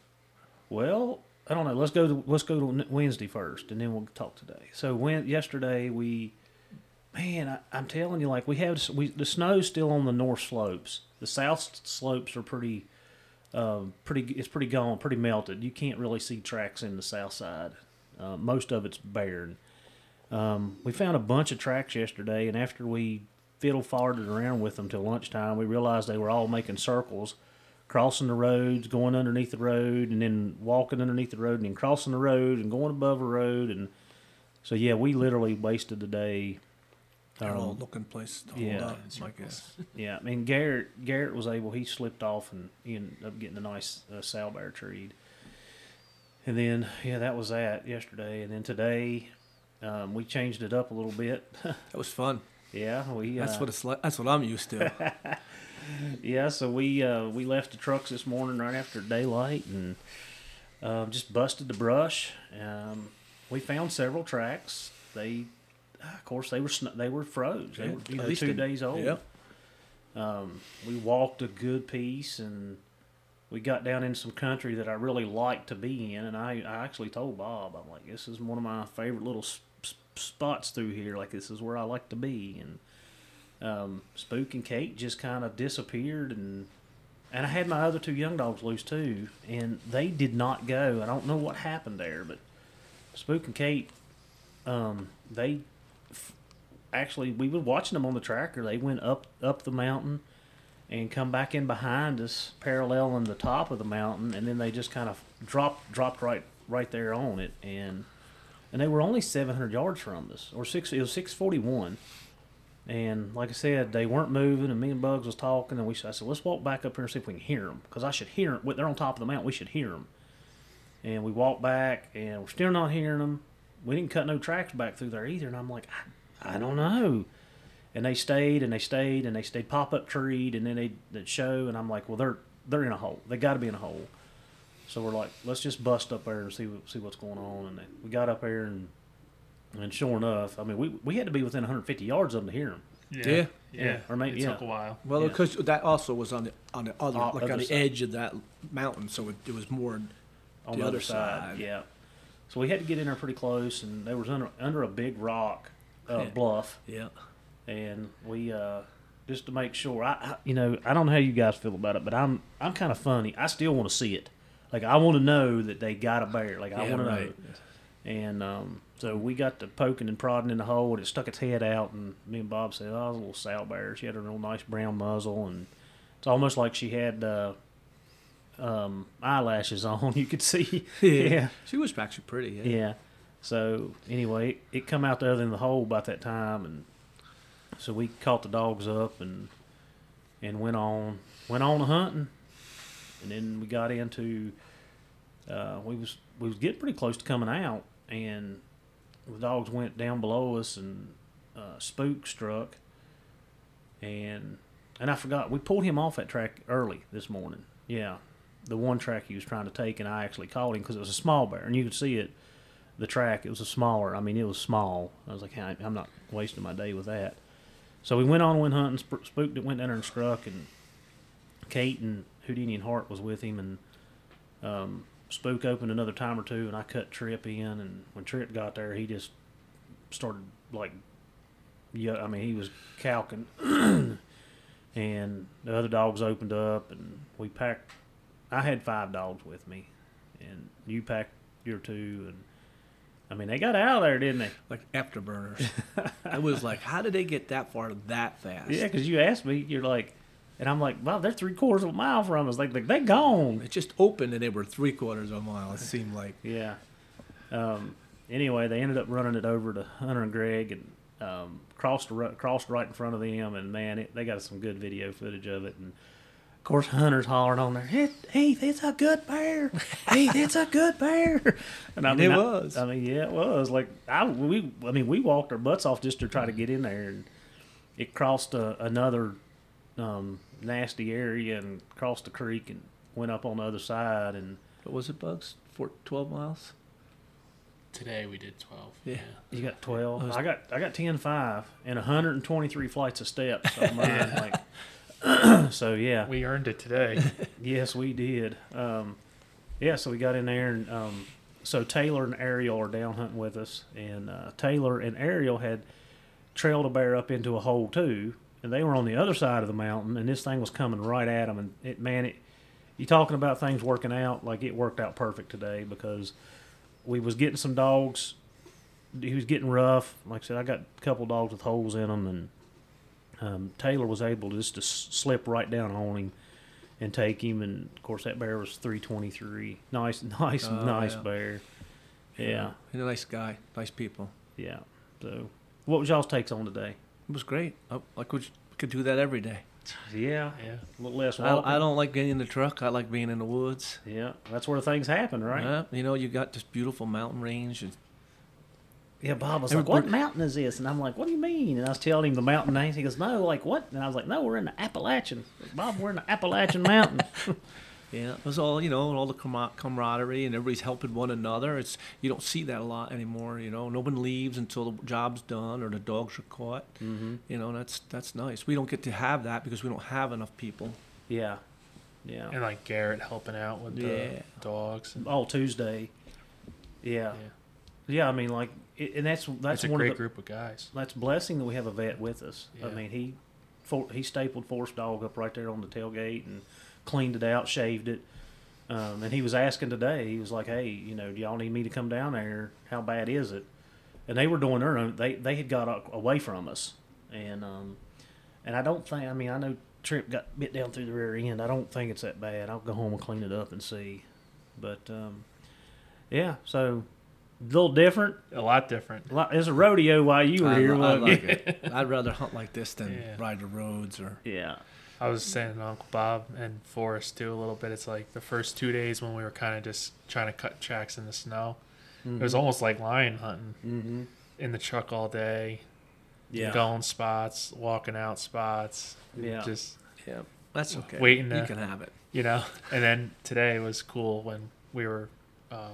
Well, I don't know. Let's go to let's go to Wednesday first, and then we'll talk today. So when yesterday we, man, I, I'm telling you, like we have we the snow's still on the north slopes. The south slopes are pretty, um, pretty. It's pretty gone, pretty melted. You can't really see tracks in the south side. Uh, most of it's barren. Um, we found a bunch of tracks yesterday, and after we fiddle farted around with them till lunchtime, we realized they were all making circles crossing the roads, going underneath the road, and then walking underneath the road, and then crossing the road and going above a road, and so yeah, we literally wasted the day. They're Um, all looking places to hold yeah. up, I guess. Yeah, I mean Garrett Garrett was able. He slipped off and he ended up getting a nice uh, sow bear treed. And then yeah, that was that yesterday, and then today um, we changed it up a little bit. That was fun. yeah, we That's uh, what it's like. That's what I'm used to. Yeah, so we uh, we left the trucks this morning right after daylight and um, just busted the brush. Um, we found several tracks. They, of course, they were sn- they were froze. They were you know two days old. Yep. Um, we walked a good piece and we got down in some country that I really like to be in. And I, I actually told Bob, I'm like, this is one of my favorite little spots through here. Like this is where I like to be. And um, Spook and Kate just kind of disappeared, and and I had my other two young dogs loose too, and they did not go. I don't know what happened there, but Spook and Kate, um, they f- actually we were watching them on the tracker. They went up up the mountain and come back in behind us, paralleling the top of the mountain, and then they just kind of dropped dropped right right there on it, and and they were only 700 yards from us, or six. It was 641, and like I said, they weren't moving, and me and Bugs was talking, and we I said let's walk back up here and see if we can hear them, because I should hear them. They're on top of the mountain. We should hear them. And we walked back, and we're still not hearing them. We didn't cut no tracks back through there either, and I'm like, I, I don't know and they stayed and they stayed and they stayed pop up treed and then they that show and I'm like, well they're they're in a hole. They got to be in a hole. So we're like, let's just bust up there and see what, see what's going on. And they, we got up there and and sure enough, I mean we we had to be within 150 yards of them to hear them. Yeah. yeah, Yeah, or maybe- it yeah. took a while. Well, Yeah. because that also was on the on the other Uh, like other on the side. edge of that mountain, so it, it was more. on The the, other other side. side. Yeah. So we had to get in there pretty close, and they was under under a big rock uh, Yeah. bluff, Yeah. And we uh, just to make sure. I, I you know I don't know how you guys feel about it, but I'm I'm kind of funny. I still want to see it. Like I want to know that they got a bear. Like I Yeah, want to know. And um, so we got to poking and prodding in the hole, and it stuck its head out. And me and Bob said, "Oh, it was a little sow bear." She had a real nice brown muzzle, and it's almost like she had uh, um, eyelashes on. You could see. yeah. She was actually pretty. Yeah. Yeah. So anyway, it come out the other end of the hole about that time, and so we caught the dogs up and and went on went on hunting, and then we got into uh, we was we was getting pretty close to coming out, and the dogs went down below us, and uh, Spook struck, and and I forgot we pulled him off that track early this morning. Yeah, the one track he was trying to take, and I actually caught him because it was a small bear, and you could see it. The track, it was a smaller. I mean, it was small. I was like, I'm not wasting my day with that. So we went on, went hunting. Sp- Spook went down there and struck, and Kate and Houdini and Hart was with him, and um, Spook opened another time or two, and I cut Trip in, and when Trip got there, he just started like, yeah, I mean, he was calking, and the other dogs opened up, and we packed. I had five dogs with me, and you packed your two, and I mean, they got out of there, didn't they? Like afterburners. I was like, how did they get that far that fast? Yeah, because you asked me, you're like, and I'm like, wow, they're three quarters of a mile from us. Like, like they gone. It just opened and they were three quarters of a mile. It seemed like. Yeah. Um, anyway, they ended up running it over to Hunter and Greg and um, crossed crossed right in front of them. And man, it, they got some good video footage of it. And of course, Hunter's hollering on there, "Hey, Heath, it's a good bear. Heath, it's a good bear." And I mean, it was. I, mean, yeah, it was. Like I we I mean, we walked our butts off just to try to get in there, and it crossed a, another um, nasty area and crossed the creek and went up on the other side and. What was it, Bugs? Four, 12 miles? Today we did 12. Yeah. You got twelve. I was- I got I got 10 5 and 123 flights of steps. So, mine, like, so yeah, We earned it today. yes we did. Um, yeah, so we got in there and um, so Taylor and Ariel are down hunting with us, and uh, Taylor and Ariel had trailed a bear up into a hole too, and they were on the other side of the mountain, and this thing was coming right at them, and it man it. You talking about things working out like it worked out perfect today because we was getting some dogs he was getting rough. Like I said, I got a couple dogs with holes in them, and um, Taylor was able to just to slip right down on him and take him. And of course, that bear was three twenty three. Nice, nice, Oh, nice yeah. bear. Yeah, He's a nice guy. Nice people. yeah. So, what was y'all's takes on today? It was great. I, like we could do that every day. Yeah, yeah. a little less I. I don't like getting in the truck. I like being in the woods. Yeah, that's where things happen, right? Yeah, you know, you got this beautiful mountain range. And Yeah, Bob was And like, "What mountain is this?" And I'm like, "What do you mean?" And I was telling him the mountain names. He goes, "No, like what?" And I was like, "No, we're in the Appalachian." Bob, we're in the Appalachian Mountain. yeah, it was all you know, all the camaraderie, and everybody's helping one another. It's you don't see that a lot anymore. You know, no one leaves until the job's done or the dogs are caught. mm-hmm. You know, that's that's nice. We don't get to have that because we don't have enough people. Yeah, yeah. And like Garrett helping out with the Yeah. dogs. And, All Tuesday. Yeah. yeah. yeah, I mean, like, it, and that's that's It's a one great of the, group of guys. that's a blessing that we have a vet with us. I mean, he for, he stapled Force Dog up right there on the tailgate and cleaned it out, shaved it. Um, and he was asking today. He was like, "Hey, you know, do y'all need me to come down there? How bad is it?" And they were doing their own. They they had got away from us, and um, and I don't think. I mean, I know Trip got bit down through the rear end. I don't think it's that bad. I'll go home and clean it up and see. But um, yeah, so a little different. A lot different. Like- It's a rodeo while you were I, here. I wasn't like it? it. I'd rather hunt like this than Yeah. ride the roads or. Yeah. I was saying to Uncle Bob and Forrest too a little bit. It's like the first two days when we were kind of just trying to cut tracks in the snow. It was almost like lion hunting Mm-hmm. in the truck all day, Yeah. going spots, walking out spots. Yeah. Just Yeah, that's okay. Waiting you to- can have it. you know. And then today was cool when we were um,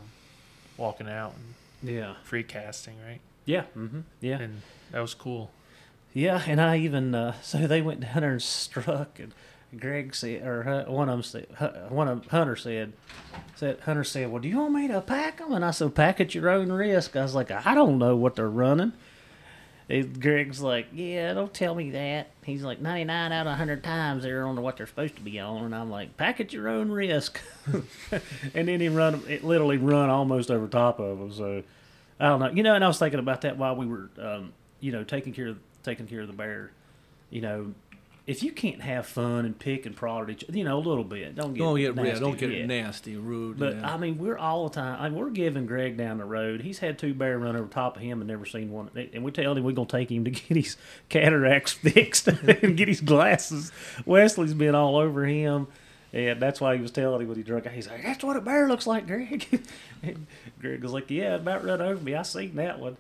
walking out and Yeah. free casting, right? Yeah. Mm-hmm. Yeah. And that was cool. Yeah. And I even uh, so they went down there and struck, and Greg said, or uh, one of them said, one of Hunter said, said Hunter said, "Well, do you want me to pack them?" And I said, "Pack at your own risk." I was like, "I don't know what they're running." Greg's like, "Yeah, don't tell me that." He's like, "99 out of 100 times they're on what they're supposed to be on," and I'm like, "Pack at your own risk." and then he run, it literally run almost over top of them. So I don't know, you know. And I was thinking about that while we were, um, you know, taking care of taking care of the bear. You know, if you can't have fun and pick and prod at each, you know, a little bit, don't get Don't get yeah, nasty, don't get yeah. nasty, rude. But yeah. I mean, we're all the time. I mean, we're giving Greg down the road. He's had two bear run over top of him and never seen one. And we tell him we're gonna take him to get his cataracts fixed and get his glasses. Wesley's been all over him, and that's why he was telling him when he drunk. He's like, "That's what a bear looks like, Greg." and Greg was like, "Yeah, about run over me. I seen that one."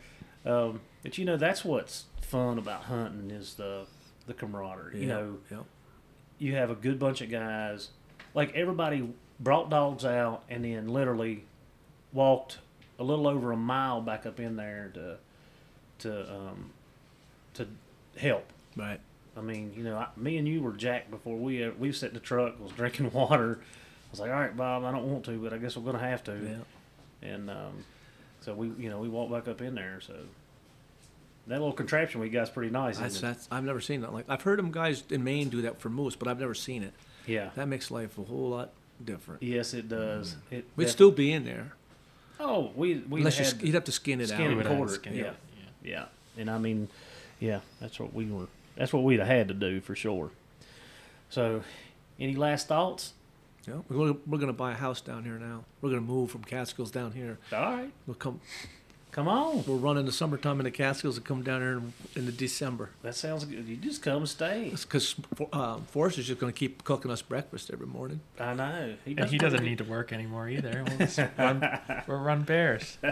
Um, but you know, that's what's fun about hunting is the the camaraderie. You know, yeah. you have a good bunch of guys. Like everybody brought dogs out and then literally walked a little over a mile back up in there to to um, to help. right. I mean, you know, I, me and you were jacked before we uh, we in the truck was drinking water. I was like, all right, Bob, I don't want to, but I guess we're gonna have to. Yeah. And um, so we, you know, we walked back up in there. So that little contraption we got's pretty nice. That's, Isn't it? that's I've never seen that. Like I've heard them guys in Maine do that for moose, but I've never seen it. Yeah. That makes life a whole lot different. Yes, it does. Mm. It We'd def- still be in there Oh, we we unless you, had sk- you'd have to skin it skin out. and would quarter. skin yeah. it, yeah, And I mean, yeah, that's what we were. That's what we'd have had to do for sure. So, any last thoughts? Yeah, we're gonna, we're gonna buy a house down here now. We're gonna move from Catskills down here. All right, We'll come. Come on. We'll run in the summertime in the Catskills and come down here in, in the December. That sounds good. You just come stay. Because um, Forrest is just gonna keep cooking us breakfast every morning. I know. He, And he doesn't need to work anymore either. We'll run, we'll run bears.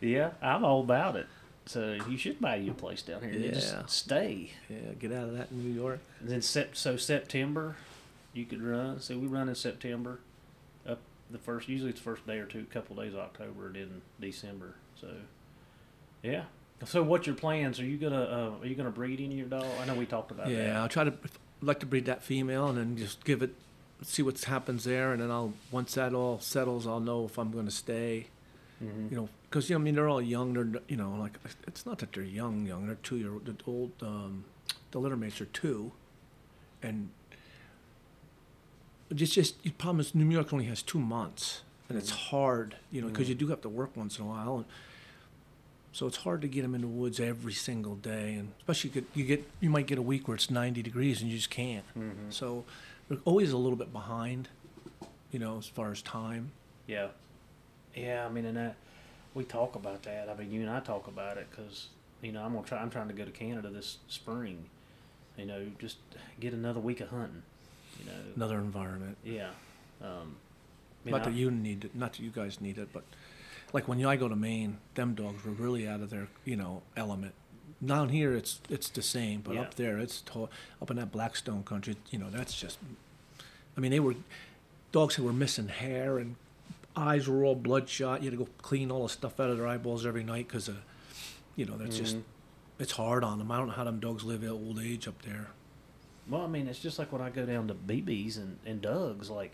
Yeah, I'm all about it. So you should buy you a place down here. and Yeah. just stay. Yeah, get out of that in New York. And then sep- so September, you could run. So we run in September, up the first. Usually it's the first day or two, couple days of October, and then December. So, yeah. So what's your plans? Are you gonna uh, are you gonna breed any of your dog? I know we talked about Yeah, that. I'll try to like to breed that female and then just give it, see what happens there, and then I'll once that all settles, I'll know if I'm gonna stay. Mhm. You know, because you know, I mean, they're all young. They're you know, like it's not that they're young, young. They're two year old. the old. Um, the litter mates are two, and it's just the problem is New York only has two months, and it's hard, you know, because you do have to work once in a while. And, so it's hard to get them in the woods every single day, and especially you get, you get you might get a week where it's 90 degrees and you just can't. Mhm. So they're always a little bit behind, you know, as far as time. Yeah, yeah. I mean, and that we talk about that. I mean, you and I talk about it because you know I'm gonna try. I'm trying to go to Canada this spring. You know, just get another week of hunting. You know, Another environment. yeah. Um, Not that you need it, not that you guys need it, but like when I go to Maine, them dogs were really out of their, you know, element. Down here, it's it's the same, but Yeah. up there, it's to- up in that Blackstone country, you know, that's just. I mean, they were dogs who were missing hair and eyes were all bloodshot. You had to go clean all the stuff out of their eyeballs every night because, uh, you know, that's just Mhm. it's hard on them. I don't know how them dogs live at old age up there. Well, I mean, it's just like when I go down to BB's and, and Doug's. Like,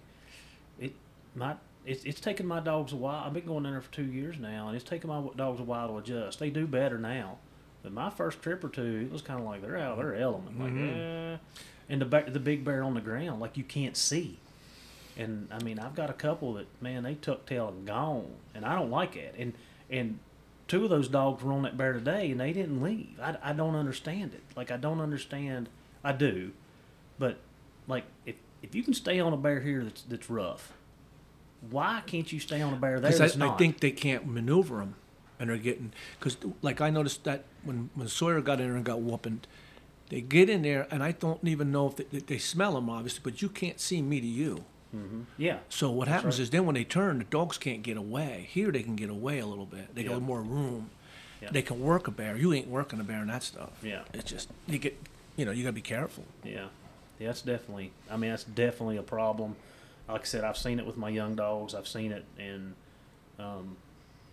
it my it's it's taken my dogs a while. I've been going in there for two years now, and it's taken my dogs a while to adjust. They do better now, but my first trip or two, it was kind of like they're out of their element, like eh. and the the big bear on the ground, like you can't see. And I mean, I've got a couple that man, they tuck tail and gone, and I don't like it. And and two of those dogs were on that bear today, and they didn't leave. I, I don't understand it. Like I don't understand. I do, but like if if you can stay on a bear here that's that's rough, why can't you stay on a bear there? Because That's I, I think they can't maneuver them, and they're getting because like I noticed that when when Sawyer got in there and got whooping, they get in there and I don't even know if they, they- smell them obviously, but you can't see me to you. Mm-hmm. yeah, So what happens right. is then when they turn, the dogs can't get away. Here they can get away a little bit. They Yeah. got more room. Yeah. They can work a bear. You ain't working a bear and that stuff. Yeah. It's just you get you know you gotta be careful. yeah, yeah. That's definitely. I mean, that's definitely a problem. Like I said, I've seen it with my young dogs. I've seen it, and um,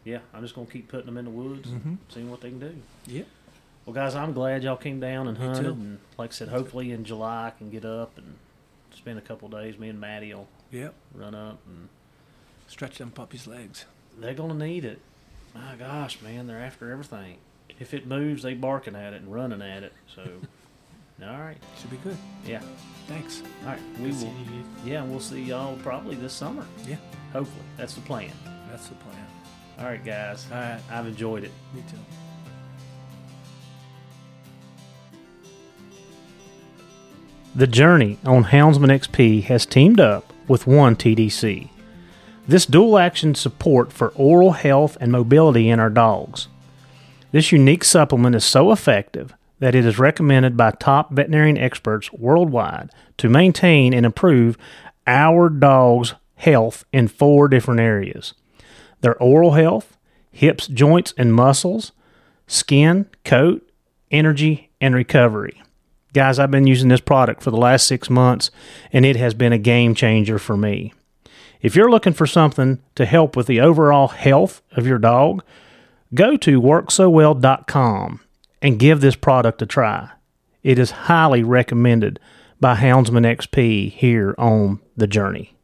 yeah, I'm just gonna keep putting them in the woods, Mhm. and seeing what they can do. Yeah. Well, guys, I'm glad y'all came down and hunted. And like I said, hopefully in July I can get up and spend a couple days. Me and Maddie will Yep. run up, and Stretch them puppies' legs. they're gonna need it. My gosh, man, they're after everything. If it moves, they barking at it and running at it. So, all right, Should be good. yeah, Thanks. all right, we Good will. you, Yeah, we'll see y'all probably this summer. Yeah. Hopefully, that's the plan. That's the plan. All right, guys. All right. I've enjoyed it. Me too. The Journey on Houndsman XP has teamed up with One TDC. This dual action support for oral health and mobility in our dogs. This unique supplement is so effective that it is recommended by top veterinarian experts worldwide to maintain and improve our dog's health in four different areas their oral health, hips, joints, and muscles, skin, coat, energy, and recovery. Guys, I've been using this product for the last six months, and it has been a game changer for me. If you're looking for something to help with the overall health of your dog, go to worksowell.com and give this product a try. It is highly recommended by Houndsman XP here on The Journey.